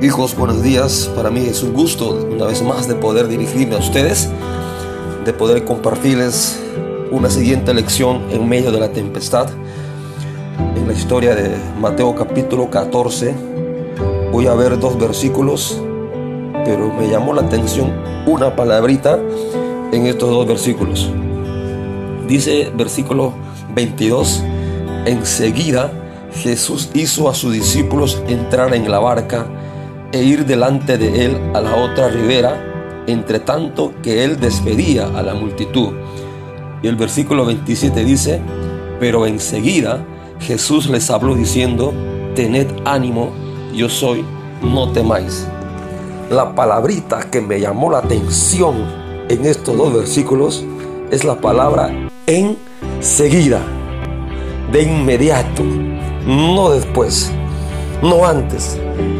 Hijos, buenos días. Para mí es un gusto una vez más de poder dirigirme a ustedes, de poder compartirles una siguiente lección en medio de la tempestad. En la historia de Mateo capítulo 14 voy a ver dos versículos, pero me llamó la atención una palabrita en estos dos versículos. Dice versículo 22, enseguida Jesús hizo a sus discípulos entrar en la barca e ir delante de él a la otra ribera, entre tanto que él despedía a la multitud. Y el versículo 27 dice, pero enseguida Jesús les habló diciendo, tened ánimo, yo soy, no temáis. La palabrita que me llamó la atención en estos dos versículos es la palabra enseguida, de inmediato, no después, no antes,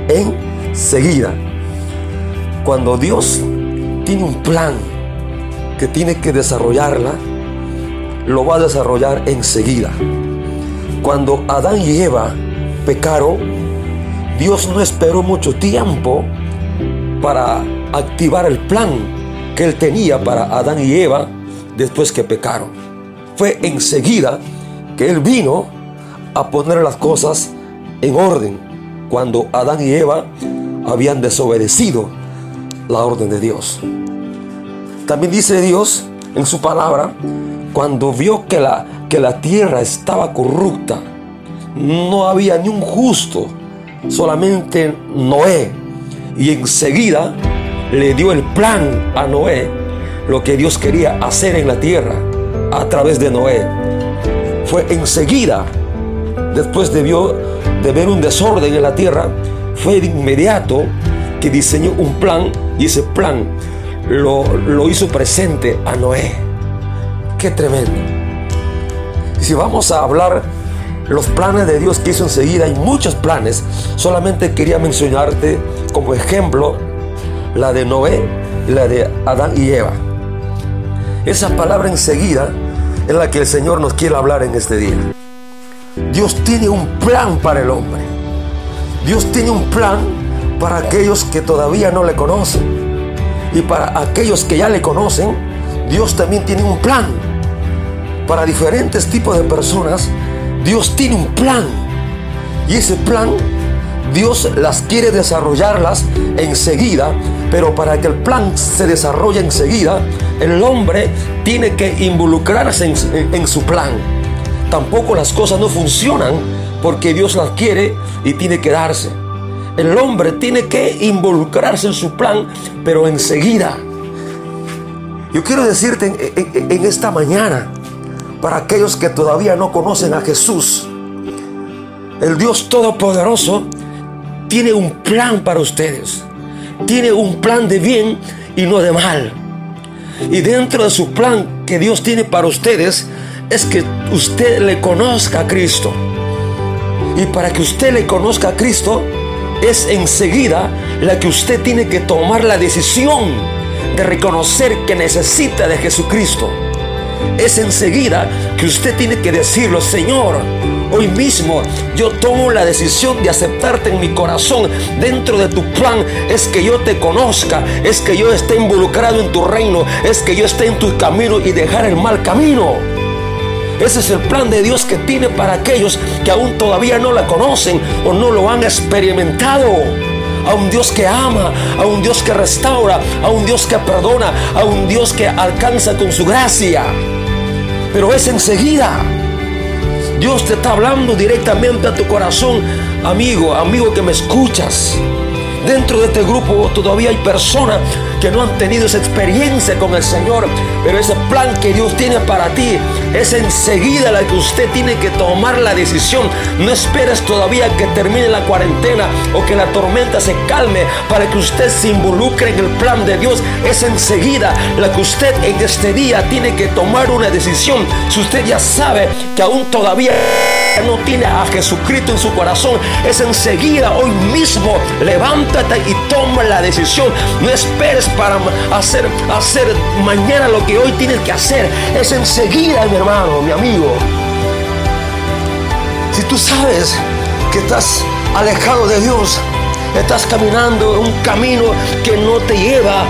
en seguida. Cuando Dios tiene un plan que tiene que desarrollarla, lo va a desarrollar enseguida. Cuando Adán y Eva pecaron, Dios no esperó mucho tiempo para activar el plan que él tenía para Adán y Eva después que pecaron. Fue enseguida que él vino a poner las cosas en orden. Cuando Adán y Eva habían desobedecido la orden de Dios. También dice Dios en su palabra, cuando vio que la, que la tierra estaba corrupta, no había ni un justo, solamente Noé. Y enseguida le dio el plan a Noé, lo que Dios quería hacer en la tierra a través de Noé. Fue enseguida, después de, de ver un desorden en la tierra, fue de inmediato que diseñó un plan y ese plan lo, lo hizo presente a Noé. Qué tremendo. Si vamos a hablar los planes de Dios que hizo enseguida, hay muchos planes. Solamente quería mencionarte como ejemplo la de Noé y la de Adán y Eva. Esa palabra enseguida es la que el Señor nos quiere hablar en este día. Dios tiene un plan para el hombre. Dios tiene un plan para aquellos que todavía no le conocen. Y para aquellos que ya le conocen, Dios también tiene un plan. Para diferentes tipos de personas, Dios tiene un plan. Y ese plan, Dios las quiere desarrollarlas enseguida. Pero para que el plan se desarrolle enseguida, el hombre tiene que involucrarse en, en su plan. Tampoco las cosas no funcionan porque Dios las quiere y tiene que darse. El hombre tiene que involucrarse en su plan, pero enseguida. Yo quiero decirte en, esta mañana, para aquellos que todavía no conocen a Jesús, el Dios Todopoderoso tiene un plan para ustedes. Tiene un plan de bien y no de mal. Y dentro de su plan que Dios tiene para ustedes es que usted le conozca a Cristo. Y para que usted le conozca a Cristo, es enseguida la que usted tiene que tomar la decisión de reconocer que necesita de Jesucristo. Es enseguida que usted tiene que decirlo, Señor, hoy mismo yo tomo la decisión de aceptarte en mi corazón. Dentro de tu plan es que yo te conozca, es que yo esté involucrado en tu reino, es que yo esté en tu camino y dejar el mal camino. Ese es el plan de Dios que tiene para aquellos que aún todavía no la conocen o no lo han experimentado. A un Dios que ama, a un Dios que restaura, a un Dios que perdona, a un Dios que alcanza con su gracia. Pero es enseguida. Dios te está hablando directamente a tu corazón, amigo, amigo que me escuchas. Dentro de este grupo todavía hay personas que no han tenido esa experiencia con el Señor, pero ese plan que Dios tiene para ti es enseguida la que usted tiene que tomar la decisión. No esperes todavía que termine la cuarentena o que la tormenta se calme para que usted se involucre en el plan de Dios. Es enseguida la que usted en este día tiene que tomar una decisión. Si usted ya sabe que aún todavía no tiene a Jesucristo en su corazón, es enseguida, hoy mismo, levántate y toma la decisión. No esperes para hacer, hacer mañana lo que hoy tienes que hacer. Es enseguida, mi hermano, mi amigo. Si tú sabes que estás alejado de Dios, Estás caminando un camino que no te lleva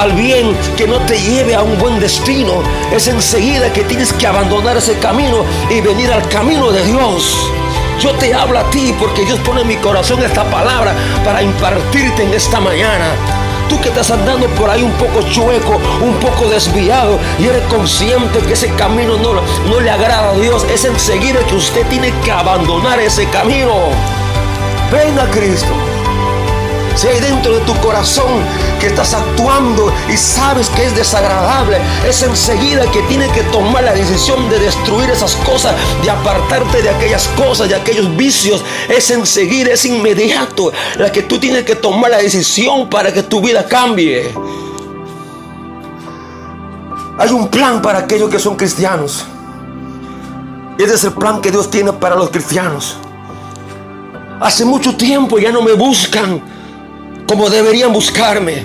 al bien, que no te lleve a un buen destino. Es enseguida que tienes que abandonar ese camino y venir al camino de Dios. Yo te hablo a ti porque Dios pone en mi corazón esta palabra para impartirte en esta mañana. Tú que estás andando por ahí un poco chueco, un poco desviado y eres consciente que ese camino no, no le agrada a Dios, es enseguida que usted tiene que abandonar ese camino. Ven a Cristo. Si hay dentro de tu corazón que estás actuando y sabes que es desagradable, es enseguida que tienes que tomar la decisión de destruir esas cosas, de apartarte de aquellas cosas, de aquellos vicios. Es enseguida, es inmediato la que tú tienes que tomar la decisión para que tu vida cambie. Hay un plan para aquellos que son cristianos. Ese es el plan que Dios tiene para los cristianos. Hace mucho tiempo ya no me buscan como deberían buscarme.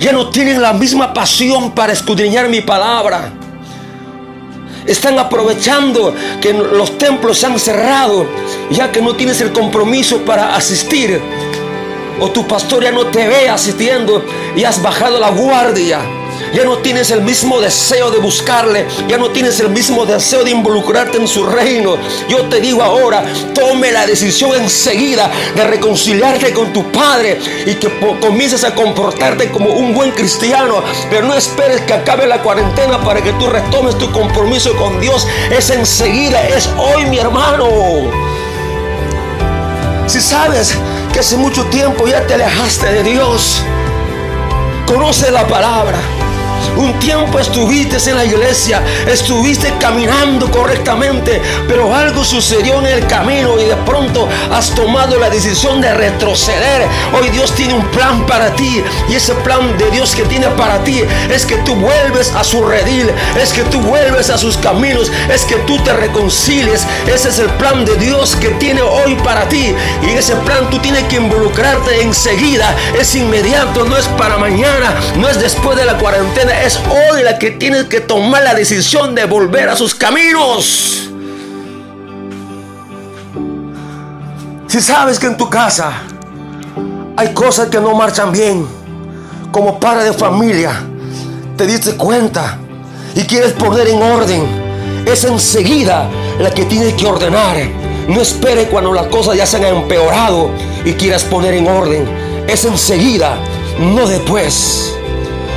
Ya no tienen la misma pasión para escudriñar mi palabra. Están aprovechando que los templos se han cerrado, ya que no tienes el compromiso para asistir. O tu pastor ya no te ve asistiendo y has bajado la guardia ya no tienes el mismo deseo de buscarle, ya no tienes el mismo deseo de involucrarte en su reino. Yo te digo ahora, tome la decisión enseguida de reconciliarte con tu Padre y que comiences a comportarte como un buen cristiano, pero no esperes que acabe la cuarentena para que tú retomes tu compromiso con Dios. Es enseguida, es hoy mi hermano. Si sabes que hace mucho tiempo ya te alejaste de Dios, conoce la palabra. Un tiempo estuviste en la iglesia, estuviste caminando correctamente, pero algo sucedió en el camino y de pronto has tomado la decisión de retroceder. Hoy Dios tiene un plan para ti y ese plan de Dios que tiene para ti es que tú vuelves a su redil, es que tú vuelves a sus caminos, es que tú te reconcilies. Ese es el plan de Dios que tiene hoy para ti y en ese plan tú tienes que involucrarte enseguida, es inmediato, no es para mañana, no es después de la cuarentena es hoy la que tienes que tomar la decisión de volver a sus caminos. Si sabes que en tu casa hay cosas que no marchan bien, como padre de familia, te diste cuenta y quieres poner en orden, es enseguida la que tienes que ordenar. No espere cuando las cosas ya se han empeorado y quieras poner en orden. Es enseguida, no después.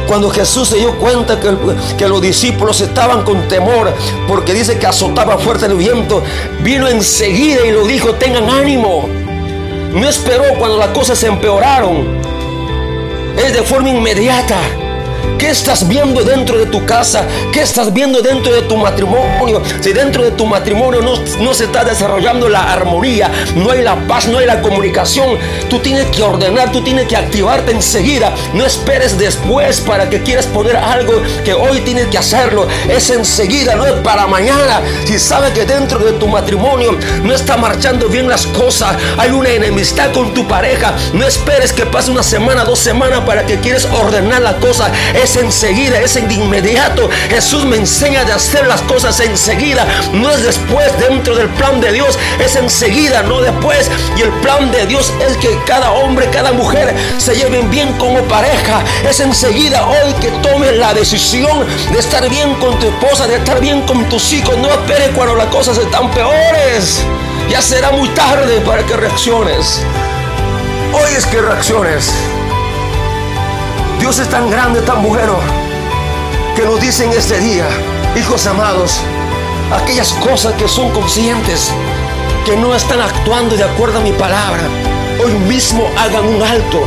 Cuando Jesús se dio cuenta que, que, los discípulos estaban con temor, porque dice que azotaba fuerte el viento, vino enseguida y lo dijo, tengan ánimo. No esperó cuando las cosas se empeoraron. Es de forma inmediata. ¿Qué estás viendo dentro de tu casa? ¿Qué estás viendo dentro de tu matrimonio? Si dentro de tu matrimonio no, no, se está desarrollando la armonía, no hay la paz, no hay la comunicación, tú tienes que ordenar, tú tienes que activarte enseguida. No esperes después para que quieras poner algo que hoy tienes que hacerlo. Es enseguida, no es para mañana. Si sabes que dentro de tu matrimonio no está marchando bien las cosas, hay una enemistad con tu pareja, no esperes que pase una semana, dos semanas para que quieras ordenar la cosa es enseguida, es en inmediato. Jesús me enseña de hacer las cosas enseguida, no es después dentro del plan de Dios, es enseguida, no después. Y el plan de Dios es que cada hombre, cada mujer se lleven bien como pareja. Es enseguida hoy que tomes la decisión de estar bien con tu esposa, de estar bien con tus hijos. No esperes cuando las cosas están peores. Ya será muy tarde para que reacciones. Hoy es que reacciones. Dios es tan grande, tan bueno, que nos dice en este día, hijos amados, aquellas cosas que son conscientes, que no están actuando de acuerdo a mi palabra, hoy mismo hagan un alto.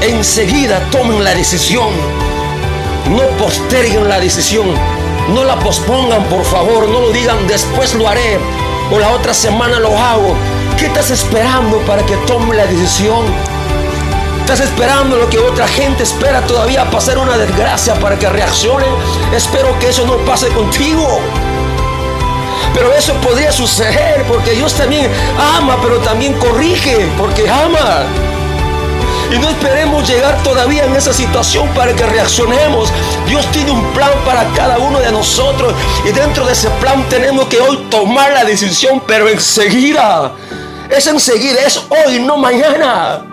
Enseguida tomen la decisión. No posterguen la decisión. No la pospongan, por favor. No lo digan, después lo haré. O la otra semana lo hago. ¿Qué estás esperando para que tome la decisión? Estás esperando lo que otra gente espera todavía pasar una desgracia para que reaccionen. Espero que eso no pase contigo. Pero eso podría suceder porque Dios también ama, pero también corrige porque ama. Y no esperemos llegar todavía en esa situación para que reaccionemos. Dios tiene un plan para cada uno de nosotros. Y dentro de ese plan tenemos que hoy tomar la decisión, pero enseguida Es enseguida, es hoy, no mañana.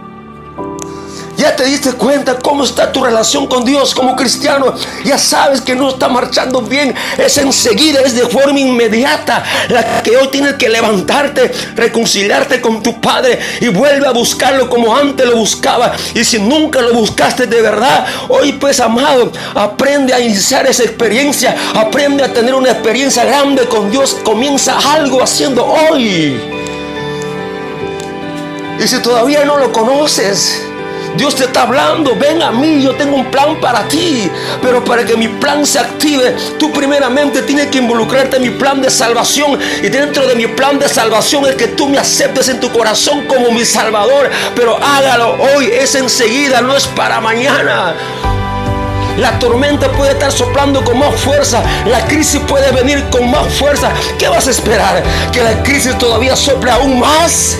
Ya te diste cuenta cómo está tu relación con Dios como cristiano. Ya sabes que no está marchando bien. Es enseguida, es de forma inmediata. La que hoy tienes que levantarte, reconciliarte con tu Padre y vuelve a buscarlo como antes lo buscaba. Y si nunca lo buscaste de verdad, hoy pues amado, aprende a iniciar esa experiencia. Aprende a tener una experiencia grande con Dios. Comienza algo haciendo hoy. Y si todavía no lo conoces, Dios te está hablando, ven a mí, yo tengo un plan para ti. Pero para que mi plan se active, tú primeramente tienes que involucrarte en mi plan de salvación. Y dentro de mi plan de salvación es que tú me aceptes en tu corazón como mi salvador. Pero hágalo hoy, es enseguida, no es para mañana. La tormenta puede estar soplando con más fuerza. La crisis puede venir con más fuerza. ¿Qué vas a esperar? ¿Que la crisis todavía sople aún más?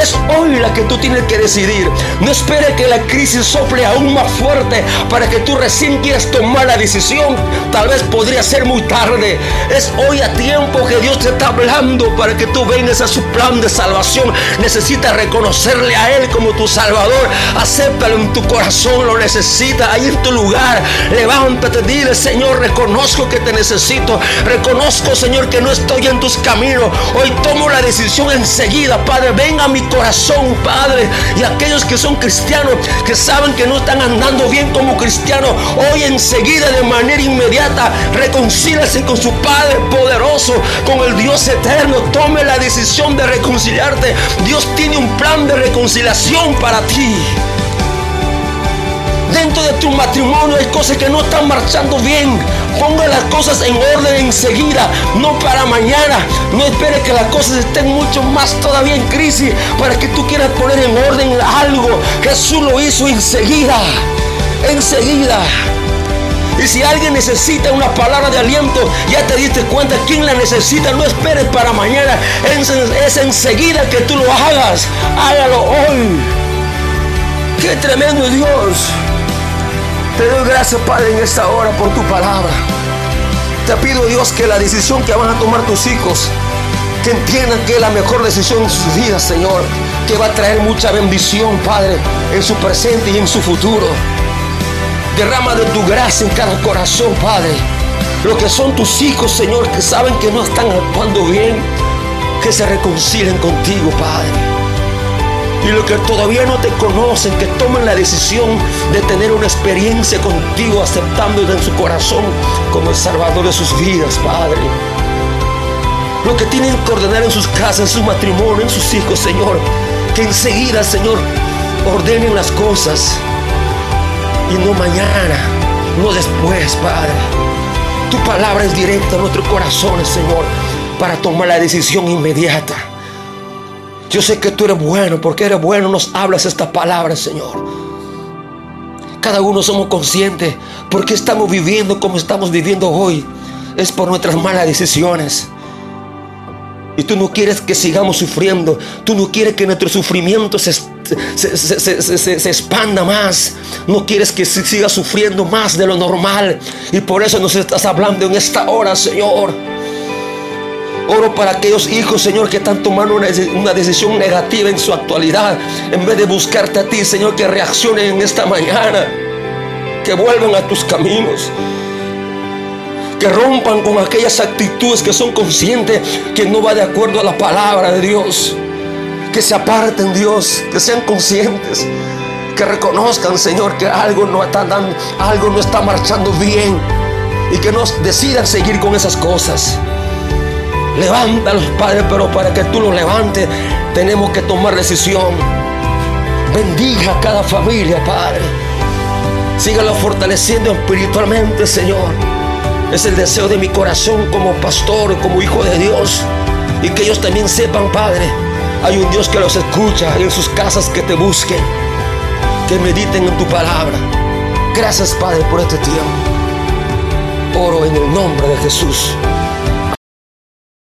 Es hoy la que tú tienes que decidir. No espere que la crisis sople aún más fuerte para que tú recién quieras tomar la decisión. Tal vez podría ser muy tarde. Es hoy a tiempo que Dios te está hablando para que tú vengas a su plan de salvación. Necesitas reconocerle a Él como tu Salvador. Acéptalo en tu corazón, lo necesitas ahí en tu lugar. Levántate, dile, Señor, reconozco que te necesito. Reconozco, Señor, que no estoy en tus caminos. Hoy tomo la decisión enseguida, Padre. Ven a mi corazón, Padre. Y aquellos que son cristianos, que saben que no están andando bien como cristianos, hoy enseguida, de manera inmediata, reconcílase con su Padre poderoso, con el Dios eterno. Tome la decisión de reconciliarte. Dios tiene un plan de reconciliación para ti. Dentro de tu matrimonio hay cosas que no están marchando bien. Ponga las cosas en orden enseguida, no para mañana. No espere que las cosas estén mucho más todavía en crisis para que tú quieras poner en orden algo. Jesús lo hizo enseguida. Enseguida. Y si alguien necesita una palabra de aliento, ya te diste cuenta quién la necesita. No esperes para mañana. Es, es enseguida que tú lo hagas. Hágalo hoy. Qué tremendo Dios. Te doy gracias, Padre, en esta hora por tu palabra. Te pido, Dios, que la decisión que van a tomar tus hijos, que entiendan que es la mejor decisión en sus vidas, Señor, que va a traer mucha bendición, Padre, en su presente y en su futuro. Derrama de tu gracia en cada corazón, Padre. Lo que son tus hijos, Señor, que saben que no están actuando bien, que se reconcilien contigo, Padre y los que todavía no te conocen, que tomen la decisión de tener una experiencia contigo, aceptándote en su corazón como el Salvador de sus vidas, Padre. Lo que tienen que ordenar en sus casas, en su matrimonio, en sus hijos, Señor. Que enseguida, Señor, ordenen las cosas. Y no mañana, no después, Padre. Tu palabra es directa a nuestros corazones, Señor, para tomar la decisión inmediata. Yo sé que tú eres bueno, porque eres bueno, nos hablas esta palabra, Señor. Cada uno somos conscientes porque estamos viviendo como estamos viviendo hoy. Es por nuestras malas decisiones. Y tú no quieres que sigamos sufriendo. Tú no quieres que nuestro sufrimiento se, se, expanda más. No quieres que siga sufriendo más de lo normal. Y por eso nos estás hablando en esta hora, Señor. Oro para aquellos hijos, Señor, que están tomando una, decisión negativa en su actualidad. En vez de buscarte a ti, Señor, que reaccionen en esta mañana. Que vuelvan a tus caminos. Que rompan con aquellas actitudes que son conscientes que no va de acuerdo a la palabra de Dios. Que se aparten, Dios. Que sean conscientes. Que reconozcan, Señor, que algo no está dando, algo no está marchando bien. Y que no decidan seguir con esas cosas. Levántalos, Padre, pero para que tú los levantes tenemos que tomar decisión. Bendiga a cada familia, Padre. Sígalo fortaleciendo espiritualmente, Señor. Es el deseo de mi corazón como pastor, como hijo de Dios. Y que ellos también sepan, Padre, hay un Dios que los escucha en sus casas que te busquen, que mediten en tu palabra. Gracias, Padre, por este tiempo. Oro en el nombre de Jesús.